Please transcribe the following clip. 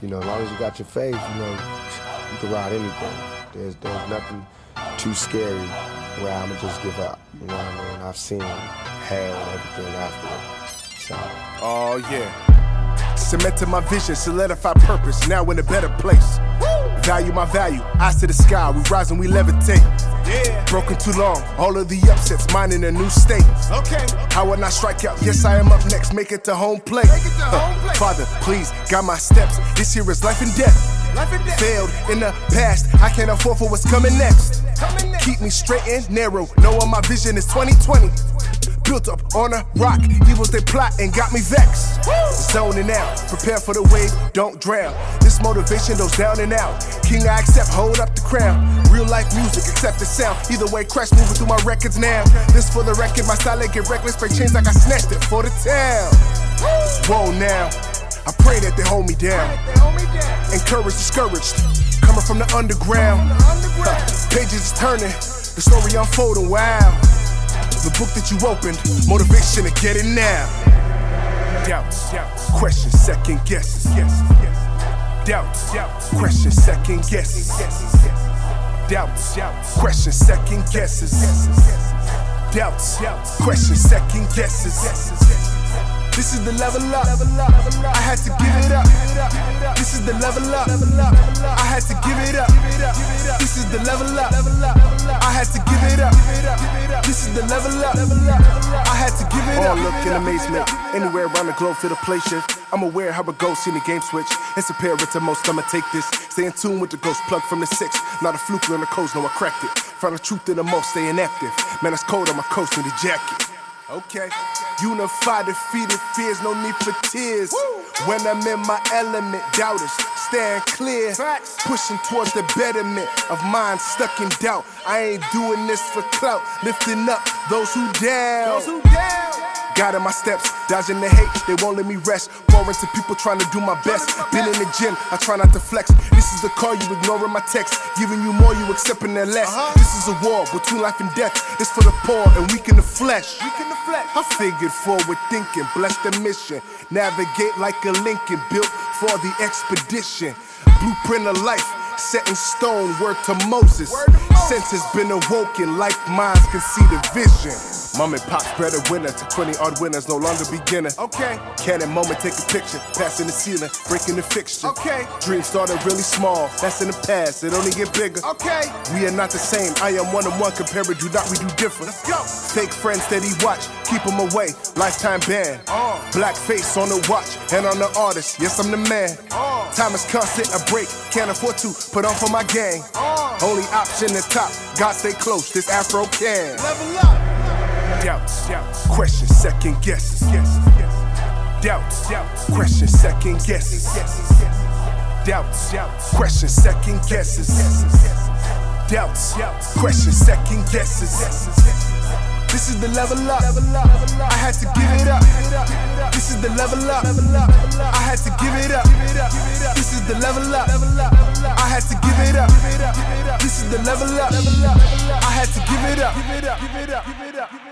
You know, as long as you got your faith, you know, you can ride anything. There's there's nothing too scary where I'ma just give up. You know what I mean? I've seen hell and everything after it. So Oh yeah. Cemented my vision, solidify purpose, now in a better place. Value my value, eyes to the sky, we rise and we levitate. Yeah. Broken too long, all of the upsets, mine in a new state. Okay. How would I strike out? Yes, I am up next, make it to home plate. Make it to home uh, plate. Father, please, guide my steps. This here is life and death. Life and death. Failed in the past, I can't afford for what's coming next. Coming next. Keep me straight and narrow, knowing my vision is 2020. Built up on a rock, evils they plot and got me vexed. Zoning out, prepare for the wave, don't drown. This motivation goes down and out. King, I accept, hold up the crown. Real life music, accept the sound. Either way, crash moving through my records now. This for the record, my style get reckless, break chains like I snatched it for the town. Whoa now, I pray that they hold me down. Encouraged, discouraged, coming from the underground. Pages is turning, the story unfolding, wow. The book that you opened, motivation to get it now. Doubts, questions, second guesses. Doubts, questions, second guesses. Doubts, questions, second guesses. Doubts, questions, second guesses. This is the level up. I had to give it up. This is the level up. I had to give it up. This is the level up. I had to give it up. This is the level up. I had to give it up. All look in amazement. Anywhere around the globe, feel the play shift. I'm aware how it goes, see the game switch. It's apparent to most, I'ma take this. Stay in tune with the ghost plug from the six. Not a fluke on the coast, no, I cracked it. Found the truth in the most, stay inactive. Man, it's cold on my coast in the jacket. Okay. Unify defeated fears, no need for tears. When I'm in my element, doubters stand clear. Pushing towards the betterment of minds stuck in doubt. I ain't doing this for clout, lifting up those who down. Guiding my steps, dodging the hate, they won't let me rest. Pouring to people trying to do my best. Been in the gym, I try not to flex. This is the call, you ignoring my text. Giving you more, you accepting that less. This is a war between life and death. It's for the poor and weak in the flesh. I figured forward thinking, bless the mission. Navigate like a Lincoln built for the expedition. Blueprint of life, set in stone, word to Moses. Sense has been awoken, like minds can see the vision. Mom and pop's better winner to 20 odd winners, no longer beginner. Okay. Cannon moment, take a picture, passing the ceiling, breaking the fixture. Okay. Dreams started really small, that's in the past, it only get bigger. Okay. We are not the same, I am one on one, compare it, do not we do different. Let's go. Fake friends steady watch, keep them away, lifetime ban. Uh. Black face on the watch, and on the artist, yes I'm the man. Uh. Time is constant, a break, can't afford to put on for my gang. Uh. Only option the top, God stay close, this Afro can. Level up. Doubts, questions, second guesses. Doubts, questions, second guesses. Doubts, questions, second guesses. Doubts, questions, second guesses. This is the level up. I had to give it up. This is the level up. I had to give it up. This is the level up. I had to give it up. This is the level up. I had to give it up.